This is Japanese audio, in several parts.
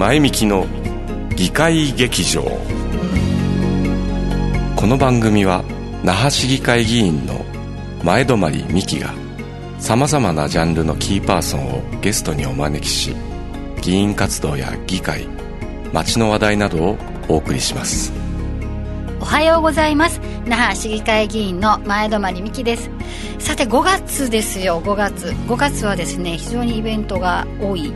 前向きの議会劇場。この番組は那覇市議会議員の前泊美樹がさまざまなジャンルのキーパーソンをゲストにお招きし議員活動や議会街の話題などをお送りします。おはようございます。那覇市議会議員の前泊美樹です。さて5月ですよ。5月。5月はですね非常にイベントが多い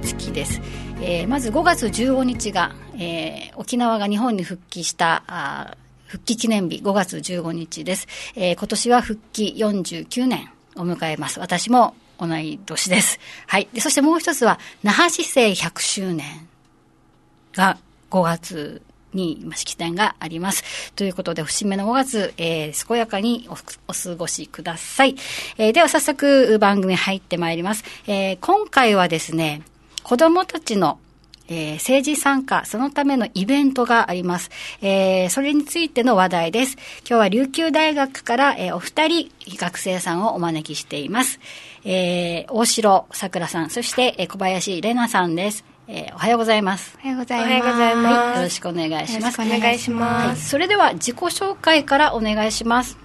月です、えー、まず5月15日が、えー、沖縄が日本に復帰したあ復帰記念日5月15日です、えー、今年は復帰49年を迎えます私も同い年ですはいでそしてもう一つは那覇市政100周年が5月に式典があります。ということで、節目の5月、えー、健やかにお過ごしください。えー、では早速番組入ってまいります。えー、今回はですね、子供たちのえー、政治参加、そのためのイベントがあります。えー、それについての話題です。今日は琉球大学から、えー、お二人学生さんをお招きしています。えー、大城さくらさん、そして、えー、小林玲奈さんです。えー、おはようございます。おはようございます。おはようございます。はい、よろしくお願いします。お願いします、はい。それでは自己紹介からお願いします。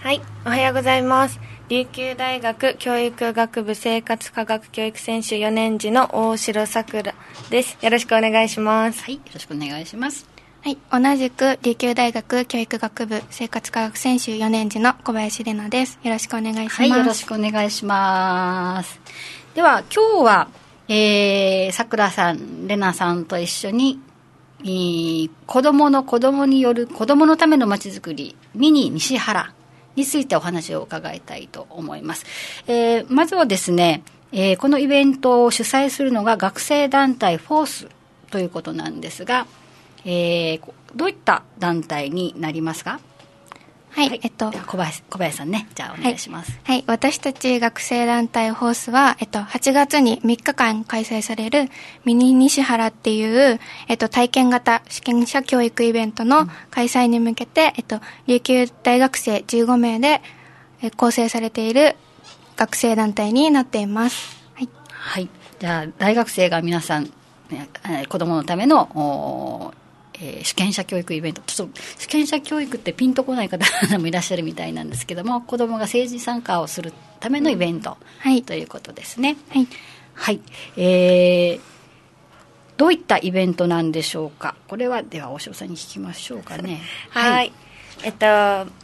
はい、おはようございます。琉球大学教育学部生活科学教育選手4年次の大城さくらです。よろしくお願いします。はい、よろしくお願いします。はい、同じく琉球大学教育学部生活科学選手4年次の小林玲奈です。よろしくお願いします。はい、よろしくお願いします。では、今日はえー、さくらさん、れなさんと一緒に、子供の子供による子供のためのまちづくり、ミニ西原についてお話を伺いたいと思います。えー、まずはですね、えー、このイベントを主催するのが学生団体フォースということなんですが、えー、どういった団体になりますか？はい、えっと、小林、小林さんね、じゃあお願いします。はい、はい、私たち学生団体ホースは、えっと、8月に3日間開催されるミニ西原っていう、えっと、体験型試験者教育イベントの開催に向けて、えっと、琉球大学生15名で構成されている学生団体になっています。はい。はい。じゃあ、大学生が皆さん、ね、子供のためのえー、主権者教育イベント、ちょっと主権者教育ってピンとこない方もいらっしゃるみたいなんですけども、子どもが政治参加をするためのイベント、はい、ということですね。はい、はい、えー、どういったイベントなんでしょうか、これはでは大城さんに聞きましょうかね。はい、はい、えっと、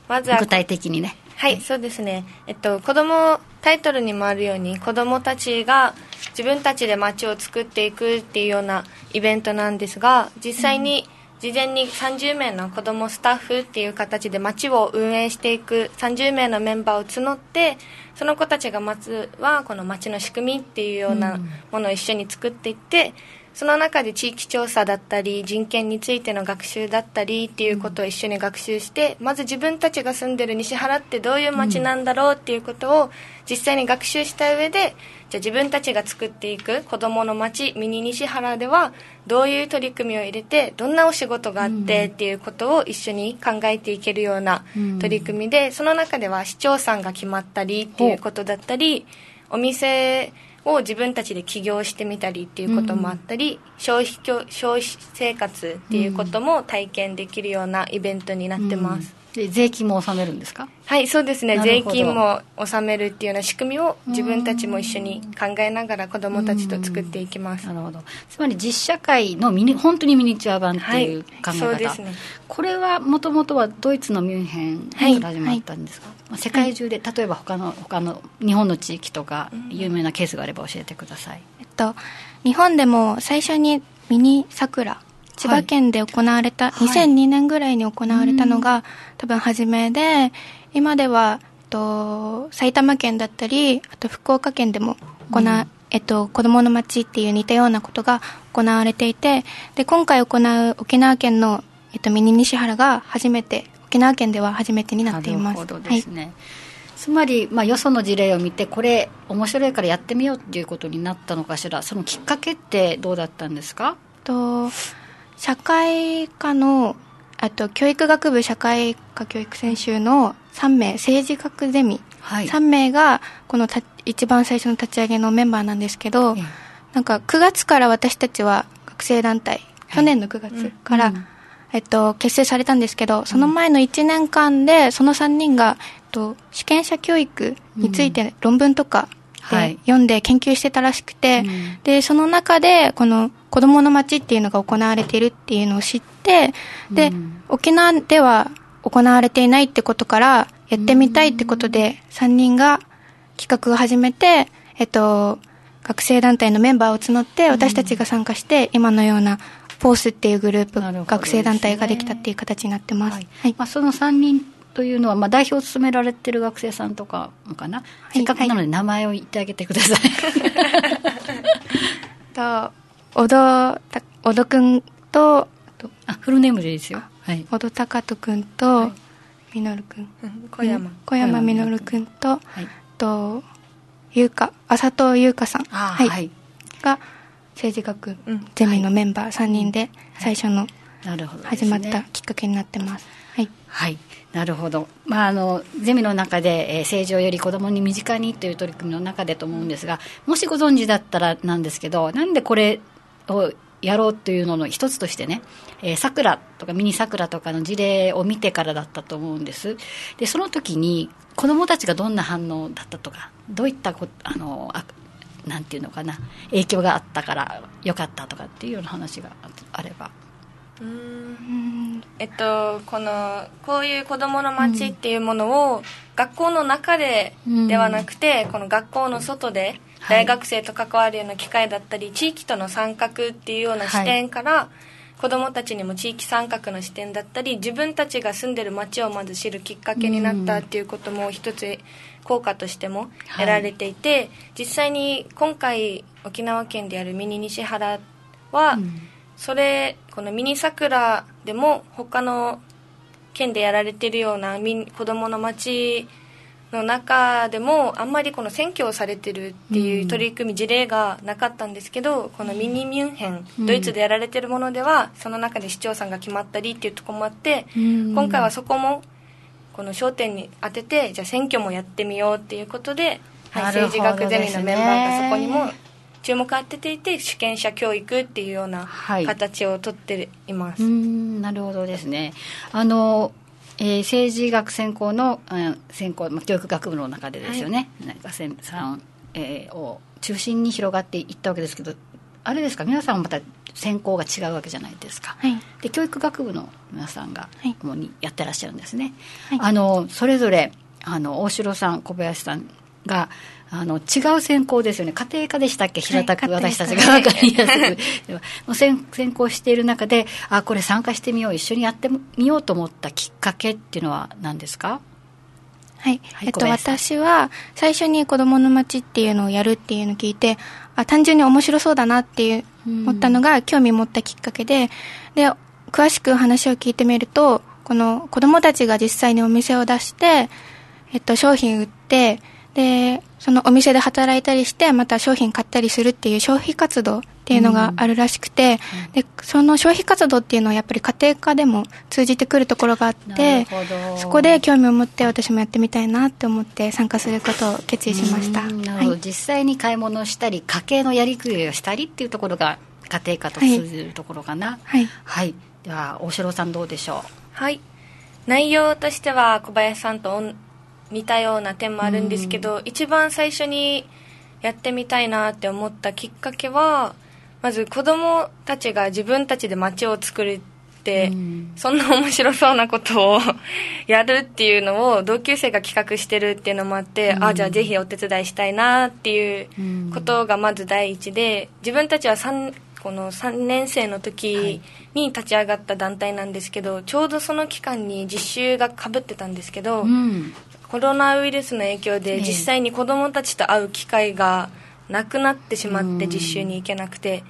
まずは具体的にね。はい、そうですね。えっと、子供、タイトルにもあるように、子供たちが自分たちで街を作っていくっていうようなイベントなんですが、実際に事前に30名の子どもスタッフっていう形で街を運営していく30名のメンバーを募ってその子たちがまずはこの街の仕組みっていうようなものを一緒に作っていって、その中で地域調査だったり人権についての学習だったりっていうことを一緒に学習してまず自分たちが住んでる西原ってどういう街なんだろうっていうことを実際に学習した上でじゃあ自分たちが作っていく子どもの街ミニ西原ではどういう取り組みを入れてどんなお仕事があってっていうことを一緒に考えていけるような取り組みでその中では市長さんが決まったりっていうことだったりお店を自分たちで起業してみたりっていうこともあったり、うん、消費消費生活っていうことも体験できるようなイベントになってます、うん、で税金も納めるんですか？はいそうですね。税金も納めるっていうような仕組みを自分たちも一緒に考えながら子どもたちと作っていきます。なるほど。つまり実社会のミニ本当にミニチュア版っていう考え方、はい、そうですね。これはもともとはドイツのミュンヘンから始まったんですか、はい。はい、世界中で例えば他の他の日本の地域とか有名なケースがあれば教えてください、えっと日本でも最初にミニ桜千葉県で行われた、はい、2002年ぐらいに行われたのが、多分初めで今では、と、埼玉県だったりあと福岡県でも行、うん、えっと、子どもの街っていう似たようなことが行われていてで今回行う沖縄県の、えっと、ミニ西原が初めて沖縄県では初めてになっています。なるほどですね、はい。つまり、まあ、よその事例を見てこれ面白いからやってみようっていうことになったのかしら。そのきっかけってどうだったんですか？と社会科のあと教育学部社会科教育専修の3名政治学ゼミ、はい、3名がこのた一番最初の立ち上げのメンバーなんですけど、なんか9月から私たちは学生団体、去年の9月から、うんえっと、結成されたんですけど、その前の1年間で、その3人が、えっと、主権者教育について論文とかはい。で読んで研究してたらしくて、うん。で、その中で、この子供の街っていうのが行われているっていうのを知って、で、うん。沖縄では行われていないってことから、やってみたいってことで、3人が企画を始めて、えっと、学生団体のメンバーを募って、私たちが参加して、今のような、フォースっていうグループ、なるほど。学生団体ができたっていう形になってます。はい。はい。まあ、その3人というのは、まあ、代表を務められてる学生さんとかもかな、せっかくなので名前を言ってあげてください。と、おどた、おどくんと、あフルネームでいいですよ。はい。おどたかとくんと、みのるくん。うん小山小山みのるくんと、はい。と、ゆうか、あさとゆうかさん。あーはい。が政治学うんゼミのメンバー3人で最初の始まったきっかけになってます。はい。はい、なるほど、まあ、あのゼミの中で、えー政治をより子どもに身近にという取り組みの中でと思うんですが、もしご存知だったらなんですけど、なんでこれをやろうというのの一つとしてね、えー、桜とかミニ桜とかの事例を見てからだったと思うんです。で、その時に子どもたちがどんな反応だったとか、どういったこあのあなんていうのかな影響があったからよかったとかっていうような話があれば。うーんえっと、このこういう子どもの街っていうものを、学校の中でうんではなくて、この学校の外ではい。大学生と関わるような機会だったり、地域との参画っていうような視点から、子どもたちにも地域参画の視点だったり自分たちが住んでる街をまず知るきっかけになったっていうことも一つ効果としても得られていて、実際に今回沖縄県でやるミニ西原は、それこのミニ桜でも他の県でやられてるようなみん子どもの街の中でもあんまりこの選挙をされてるっていう取り組み事例がなかったんですけどこのミニミュンヘンうん。ドイツでやられてるものではその中で市長さんが決まったりっていうところもあってうん。今回はそこもこの焦点に当ててじゃあ選挙もやってみようっていうことで、はい政治学ゼミのメンバーがそこにも注目を当てていて主権者教育っていうようなはい。形をとっています、うーんなるほどですね。あの、えー政治学専攻の、うん専攻、まあ、教育学部の中でですよね、何か専さん、えーを中心に広がっていったわけですけど、あれですか、皆さんもまた専攻が違うわけじゃないですか。はい。で教育学部の皆さんがはい主にやってらっしゃるんですね、はい。あのそれぞれあの大城さん小林さんがあの違う専攻ですよね。家庭科でしたっけ？平たくはい私たちが。分かりやすく。専専攻している中であこれ参加してみよう一緒にやってみようと思ったきっかけっていうのは何ですか？はい。はいえっと、私は、最初に子供の街っていうのをやるっていうのを聞いて、あ、単純に面白そうだなっていう、思ったのが、興味持ったきっかけで、で、詳しく話を聞いてみると、この子供たちが実際にお店を出して、えっと、商品売って、で、そのお店で働いたりして、また商品買ったりするっていう消費活動っていうのがあるらしくて、で、その消費活動っていうのはやっぱり家庭科でも通じてくるところがあってそこで興味を持って私もやってみたいなって思って参加することを決意しました。うんなるほど、はい。実際に買い物をしたり家計のやりくりをしたりっていうところが家庭科と通じるところかな。はい。はい、では大城さんどうでしょはい。内容としては小林さんと同似たような点もあるんですけど、一番最初にやってみたいなって思ったきっかけはまず子供たちが自分たちで街を作るって、うん。そんな面白そうなことを やるっていうのを同級生が企画してるっていうのもあって、うん。あじゃあぜひお手伝いしたいなっていううんことがまず第一で自分たちは3この3年生の時に立ち上がった団体なんですけど、ちょうどその期間に実習がかぶってたんですけど、う、うん、コロナウイルスの影響ええ。で実際に子どもたちと会う機会がなくなってしまってうん。実習に行けなくて。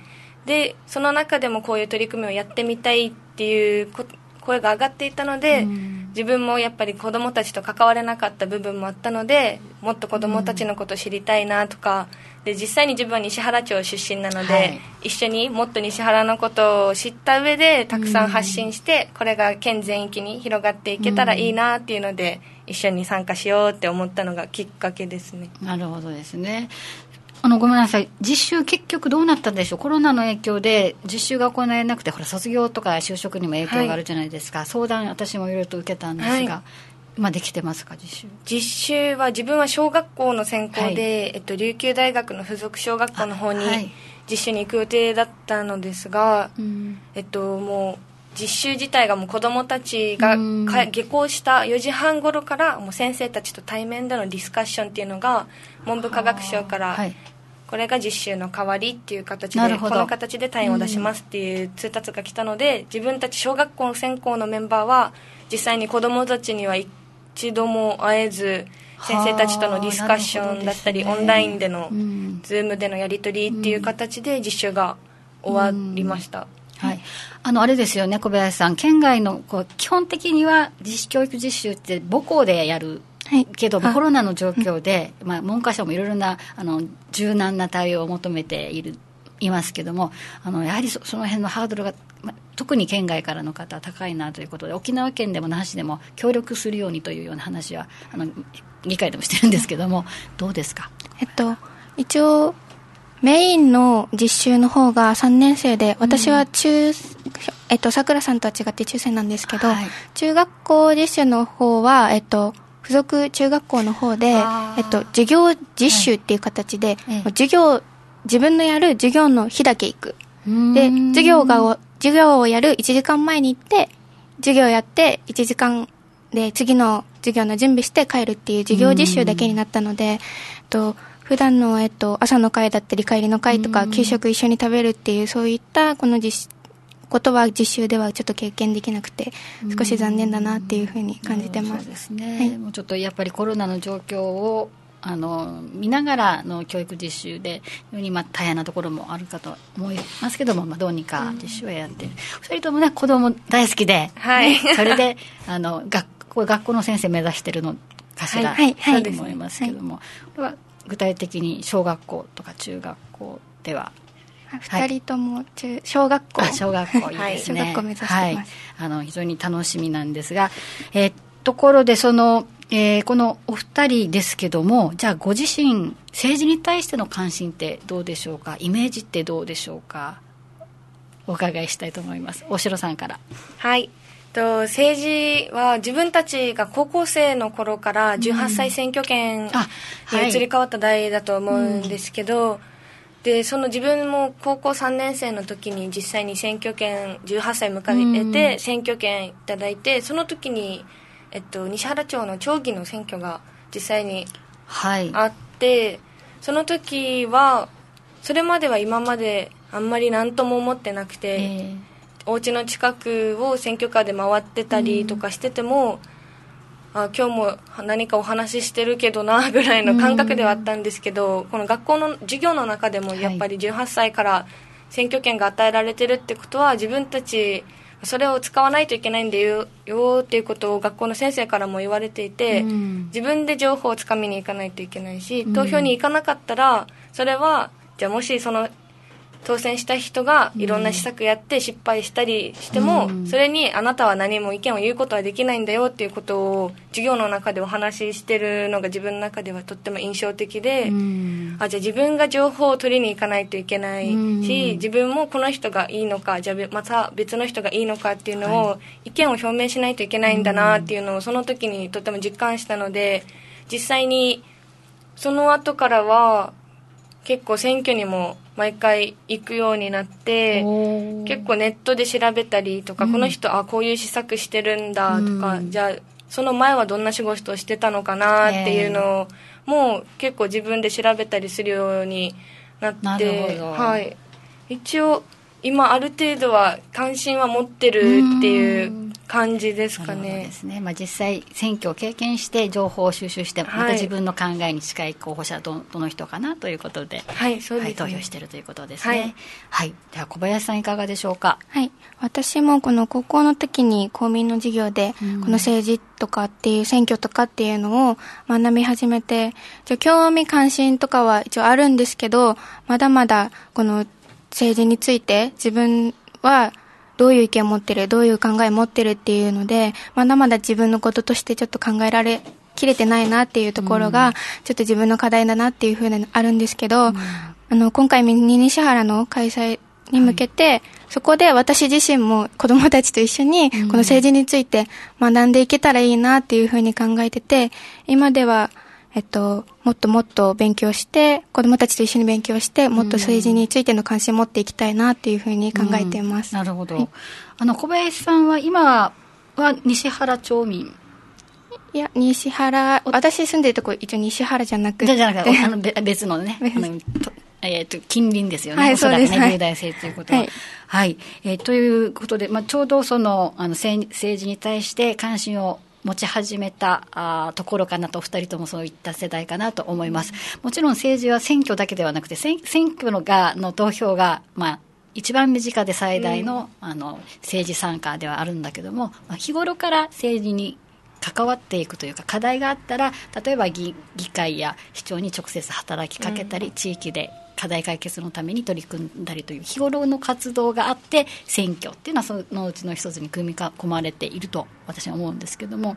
でその中でもこういう取り組みをやってみたいっていうこ声が上がっていたので、うん自分もやっぱり子どもたちと関われなかった部分もあったのでもっと子どもたちのことを知りたいなとかで実際に自分は西原町出身なので、はい。一緒にもっと西原のことを知った上でたくさん発信して、これが県全域に広がっていけたらいいなっていうので、一緒に参加しようって思ったのがきっかけですね。なるほどですねあのごめんなさい、実習、結局どうなったんでしょう、コロナの影響で実習が行えなくて、ほら、卒業とか就職にも影響があるじゃないですか、はい、相談、私もいろいろと受けたんですが、はい、今できてますか、実習。実習は、自分は小学校の専攻で、はい、えっと、琉球大学の附属小学校の方に実習に行く予定だったのですが、えっと、もう、実習自体がもう子どもたちが下校した4時半頃からもう先生たちと対面でのディスカッションっていうのが文部科学省からこれが実習の代わりっていう形でこの形で単位を出しますっていう通達が来たので自分たち小学校の専攻のメンバーは実際に子どもたちには一度も会えず先生たちとのディスカッションだったり、オンラインでの、ズームでのやり取りっていう形で実習が終わりました。はい、あのあれですよね、小林さん、県外のこう基本的には自主教育実習って母校でやるけど、コロナの状況で、まあ、文科省もいろいろなあの柔軟な対応を求めているいますけども、あのやはりそその辺のハードルが、まあ、特に県外からの方は高いなということで、沖縄県でも那覇市でも協力するようにというような話は、あの議会でもしてるんですけども、どうですか？えっと一応メインの実習の方が3年生で、私は中、うん、えっと、さくらさんとは違って中世なんですけど、はい、中学校実習の方は、えっと、付属中学校の方で、えっと、授業実習っていう形で、はい、授業、自分のやる授業の日だけ行く。で、授業が、授業をやる1時間前に行って、授業やって1時間で次の授業の準備して帰るっていう授業実習だけになったので、えっと、普段の、えっと、朝の会だったり帰りの会とか、給食一緒に食べるっていう、そういったこの実ことは実習ではちょっと経験できなくて、少し残念だなっていうふうに感じてます。そうですね。はい、もうちょっとやっぱりコロナの状況をあの見ながらの教育実習で非常にまあ大変なところもあるかと思いますけども、まあ、どうにか実習をやって。る、2人ともね子供大好きで、はい、それで あの学校学校の先生目指してるのかしら、はい、はい、と思いますけども、はい、これは具体的に小学校とか中学校では2人とも中、小学校。小学校いいですね、小学校目指してます、はい、あの非常に楽しみなんですが、えー、ところでその、えー、このお二人ですけどもじゃあご自身政治に対しての関心ってどうでしょうか？イメージってどうでしょうか？お伺いしたいと思います。大城さんから。はい。と政治は自分たちが高校生の頃から18歳選挙権に移り変わった代だと思うんですけど、はい、でその自分も高校3年生の時に実際に選挙権18歳迎えて選挙権いただいてその時に、えっと、西原町の町議の選挙が実際にあって、はい、その時はそれまでは今まであんまり何とも思ってなくて。えーお家の近くを選挙カーで回ってたりとかしてても、うん、あ今日も何かお話ししてるけどな ぐらいの感覚ではあったんですけど、うん、この学校の授業の中でもやっぱり18歳から選挙権が与えられてるってことは自分たちそれを使わないといけないんだよよっていうことを学校の先生からも言われていて、うん、自分で情報をつかみに行かないといけないし投票に行かなかったらそれはじゃあもしその当選した人がいろんな施策やって失敗したりしても、うん、それにあなたは何も意見を言うことはできないんだよっていうことを授業の中でお話ししてるのが自分の中ではとっても印象的で、うん、あじゃあ自分が情報を取りに行かないといけないし、うん、自分もこの人がいいのかじゃあまた別の人がいいのかっていうのを、意見を表明しないといけないんだなっていうのをその時にとても実感したので実際にその後からは結構選挙にも毎回行くようになって結構ネットで調べたりとか、うん、この人あこういう施策してるんだとか、うん、じゃあその前はどんな仕事をしてたのかなっていうのをもう結構自分で調べたりするようになってはい、一応今ある程度は関心は持ってるっていう感じですかね。ですね、まあ、実際選挙を経験して情報を収集して、また自分の考えに近い候補者どどの人かなということで,、はいそうです、ね、投票しているということですね、はい、はい、では小林さんいかがでしょうか？はい。私もこの高校の時に公民の授業で、この政治とかっていう選挙とかっていうのを学び始めて興味関心とかは一応あるんですけどまだまだこの政治について自分はどういう意見を持ってる、どういう考えを持ってるっていうので、まだまだ自分のこととしてちょっと考えられ切れてないなっていうところが、ちょっと自分の課題だなっていうふうにあるんですけど、あの、今回ミニ西原の開催に向けて、はい、そこで私自身も子供たちと一緒に、この政治について学んでいけたらいいなっていうふうに考えてて、今では、えっと、もっともっと勉強して、子供たちと一緒に勉強して、もっと政治についての関心を持っていきたいなっていうふうに考えています。なるほど。はい、あの、小林さんは今は西原町民いや、西原、私住んでるとこ一応西原じゃなくて。じゃなくて、あの 別のね、えっ、ー、と、近隣ですよね。はい、そうですね。雄大生ということは。はい。はい、えー、ということで、まあ、ちょうどその、あの、政治に対して関心を持ち始めたあところかなと、お二人ともそういった世代かなと思います。もちろん政治は選挙だけではなくて、選挙のがの投票が、まあ、一番身近で最大のうん、あの政治参加ではあるんだけども、まあ、日頃から政治に関わっていくというか課題があったら例えば議会や市長に直接働きかけたり、うん、地域で課題解決のために取り組んだりという日頃の活動があって選挙っていうのはそのうちの一つに組み込まれていると私は思うんですけども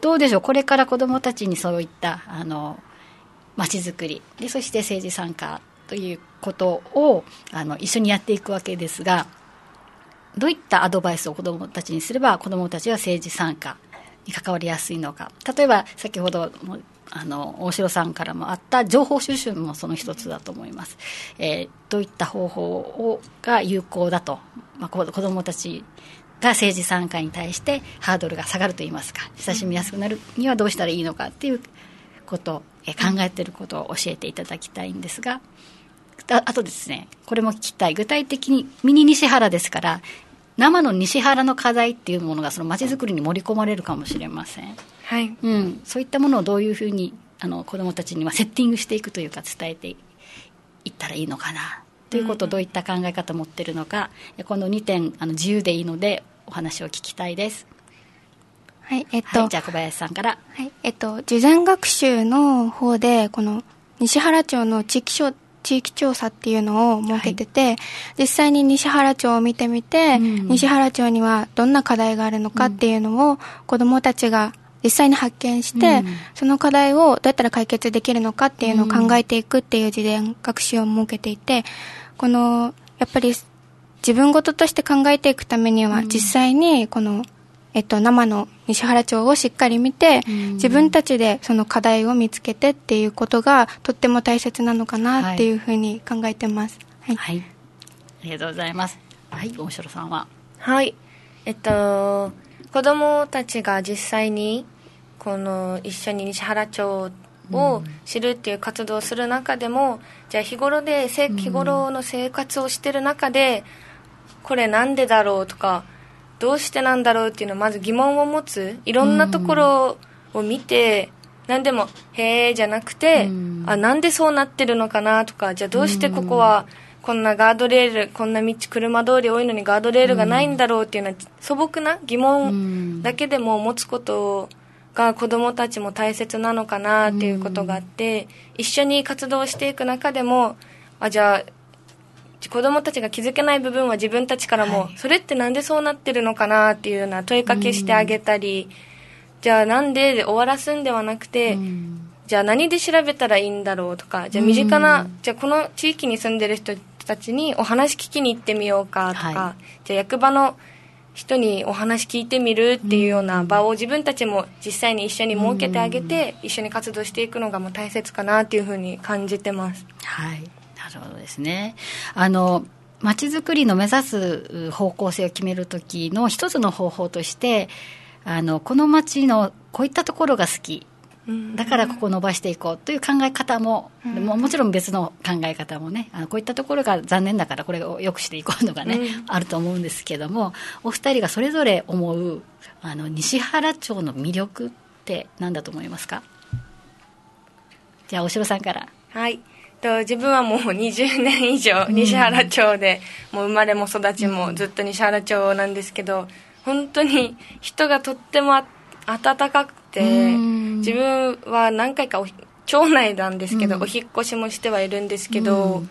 どうでしょう？これから子どもたちにそういったあの街づくりでそして政治参加ということをあの一緒にやっていくわけですがどういったアドバイスを子どもたちにすれば子どもたちは政治参加に関わりやすいのか。例えば先ほどもあの大城さんからもあった情報収集もその一つだと思います、えー、どういった方法をが有効だと、まあ、子どもたちが政治参加に対してハードルが下がるといいますか親しみやすくなるにはどうしたらいいのかっていうことえ考えていることを教えていただきたいんですがああとですねこれも聞きたい。具体的にミニ西原ですから生の西原の課題っていうものがその街づくりに盛り込まれるかもしれません、はい。うん、そういったものをどういうふうにあの子どもたちにはセッティングしていくというか伝えていったらいいのかな。ということをどういった考え方を持っているのか、うん、この2点あの自由でいいのでお話を聞きたいです。はい、えっと、はい、じゃあ小林さんから。はい、えっと、事前学習の方で、この西原町の地域商地域調査っていうのを設けてて、はい、実際に西原町を見てみて、うん、西原町にはどんな課題があるのかっていうのを子どもたちが実際に発見して、うん、その課題をどうやったら解決できるのかっていうのを考えていくっていう事前学習を設けていて、この、やっぱり自分事として考えていくためには、実際にこのえっと、生の西原町をしっかり見て、自分たちでその課題を見つけてっていうことがとっても大切なのかなっていうふうに考えてます。はい。はい、ありがとうございます。はい、大城さんは？はい。えっと、子供たちが実際に、この一緒に西原町を知るっていう活動をする中でも、じゃあ日頃で、日頃の生活をしてる中で、これなんでだろうとか、どうしてなんだろうっていうのをまず疑問を持ついろんなところを見て、何でも「へえ」じゃなくて、あなんでそうなってるのかなとかじゃあどうしてここはこんなガードレールこんな道車通り多いのにガードレールがないんだろうっていうのは素朴な疑問だけでも持つことが子どもたちも大切なのかなっていうことがあって一緒に活動していく中でもあじゃあ子供たちが気づけない部分は自分たちからも、はい、それってなんでそうなってるのかなっていうような問いかけしてあげたり、じゃあなんでで終わらすんではなくて、じゃあ何で調べたらいいんだろうとか、じゃあ身近な、じゃあこの地域に住んでる人たちにお話聞きに行ってみようかとか、はい、じゃあ役場の人にお話聞いてみるっていうような場を自分たちも実際に一緒に設けてあげて、一緒に活動していくのがもう大切かなっていうふうに感じてます。はいなるほどですね。あの、街づくりの目指す方向性を決める時の一つの方法として、あの、この街のこういったところが好き。だからここ伸ばしていこうという考え方も、うん、ももちろん別の考え方もねあのこういったところが残念だからこれを良くしていこうのがね、うん、あると思うんですけどもお二人がそれぞれ思うあの西原町の魅力って何だと思いますか？じゃあ大城さんから。はいと自分はもう 20年以上西原町で、もう生まれも育ちもずっと西原町なんですけど本当に人がとっても温かくて自分は何回か町内なんですけど、お引越しもしてはいるんですけど、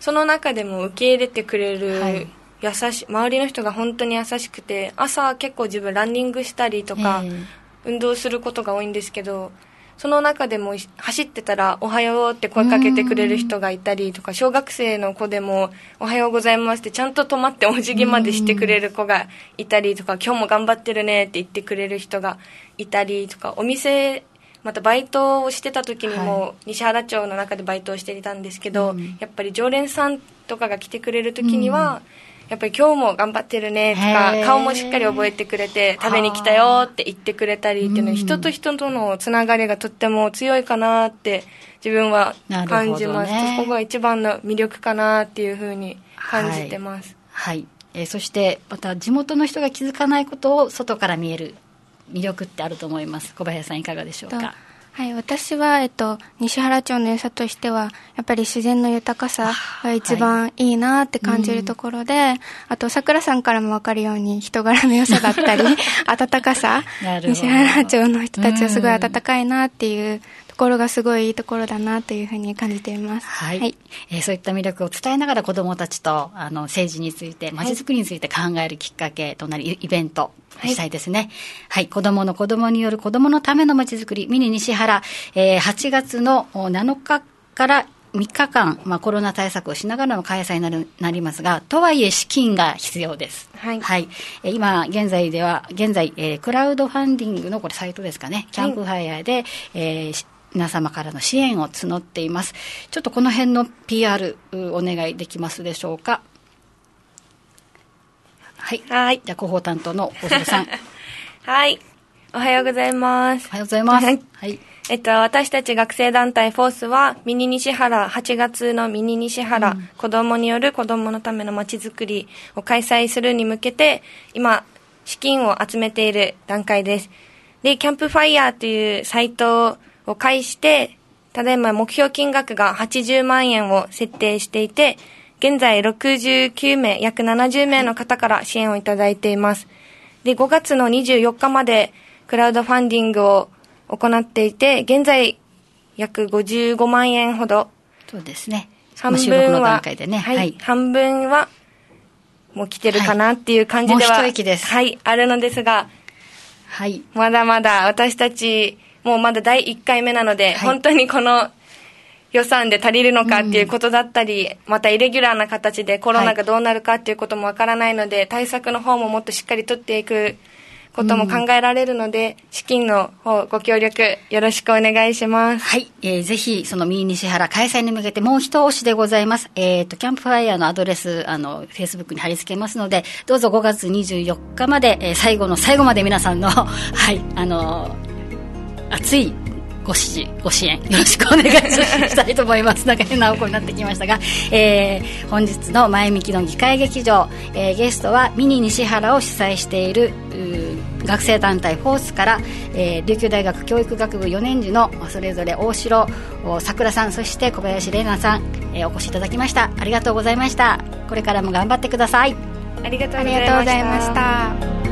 その中でも受け入れてくれる、はい。優しい周りの人が本当に優しくて朝結構自分ランニングしたりとか、えー、運動することが多いんですけどその中でも走ってたら「おはよう」って声かけてくれる人がいたりとか小学生の子でも「おはようございます」ってちゃんと止まってお辞儀までしてくれる子がいたりとか「今日も頑張ってるね」って言ってくれる人がいたりとかお店またバイトをしてた時にも西原町の中でバイトをしていたんですけど、やっぱり常連さんとかが来てくれる時には、やっぱり今日も頑張ってるねとか顔もしっかり覚えてくれて食べに来たよって言ってくれたりっていうのは人と人とのつながりがとっても強いかなって自分は感じます、ね、そこが一番の魅力かなっていうふうに感じてます、はい、はい、えー、そしてまた地元の人が気づかないことを外から見える魅力ってあると思います。小林さんいかがでしょうか？はい、私は、えっと、西原町の良さとしては、やっぱり自然の豊かさが一番いいなって感じるところで、はい。うん、あと、桜さんからもわかるように、人柄の良さだったり、温かさ、西原町の人たちはすごい温かいなっていうところがすごいいいところだなというふうに感じています。はい。はい、えー、そういった魅力を伝えながら子どもたちとあの政治について、まちづくりについて考えるきっかけとなるイベント、したいですね。はい、子供の子供による子供のためのまちづくり、ミニ西原、えー、8月の7日から3日間、まあ、コロナ対策をしながらの開催になるなりますが、とはいえ資金が必要です。はい。はい、え今、現在では、現在、えー、クラウドファンディングのこれサイトですかね、キャンプファイヤーで、はい、えー、皆様からの支援を募っています。ちょっとこの辺の PR お願いできますでしょうか？はい。はい。じゃあ、広報担当の大城さん。はい。おはようございます。おはようございます。はい。えっと、私たち学生団体フォースは、ミニ西原、8月のミニ西原、うん、子供による子供のための街づくりを開催するに向けて、今、資金を集めている段階です。で、キャンプファイヤーというサイトを介して、ただいま目標金額が80万円を設定していて、現在69名、約70名の方から支援をいただいています。で、5月の24日までクラウドファンディングを行っていて、現在約55万円ほど。そうですね。半分は、ね、はい、はい、半分はもう来てるかなっていう感じでは、はい、はい、あるのですが、はい。まだまだ私たち、もうまだ第1回目なので、はい、本当にこの予算で足りるのかっていうことだったり、うん、またイレギュラーな形でコロナがどうなるかっていうこともわからないので、はい、対策の方ももっとしっかり取っていくことも考えられるので、うん、資金の方ご協力よろしくお願いします。はい。えー、ぜひ、そのミニ西原開催に向けてもう一押しでございます。えっ、ー、と、キャンプファイヤーのアドレス、あの、フェイスブックに貼り付けますので、どうぞ5月24日まで、えー、最後の最後まで皆さんの、はい、あの、熱いご支持、ご支援、よろしくお願いしたいと思います。なんか変な方向になってきましたが、えー、本日の前向きの議会劇場、えー、ゲストはミニ西原を主催している、学生団体フォースから、えー、琉球大学教育学部4年次のそれぞれ大城さくらさんそして小林玲奈さん、えー、お越しいただきました。ありがとうございました。これからも頑張ってください。ありがとうございました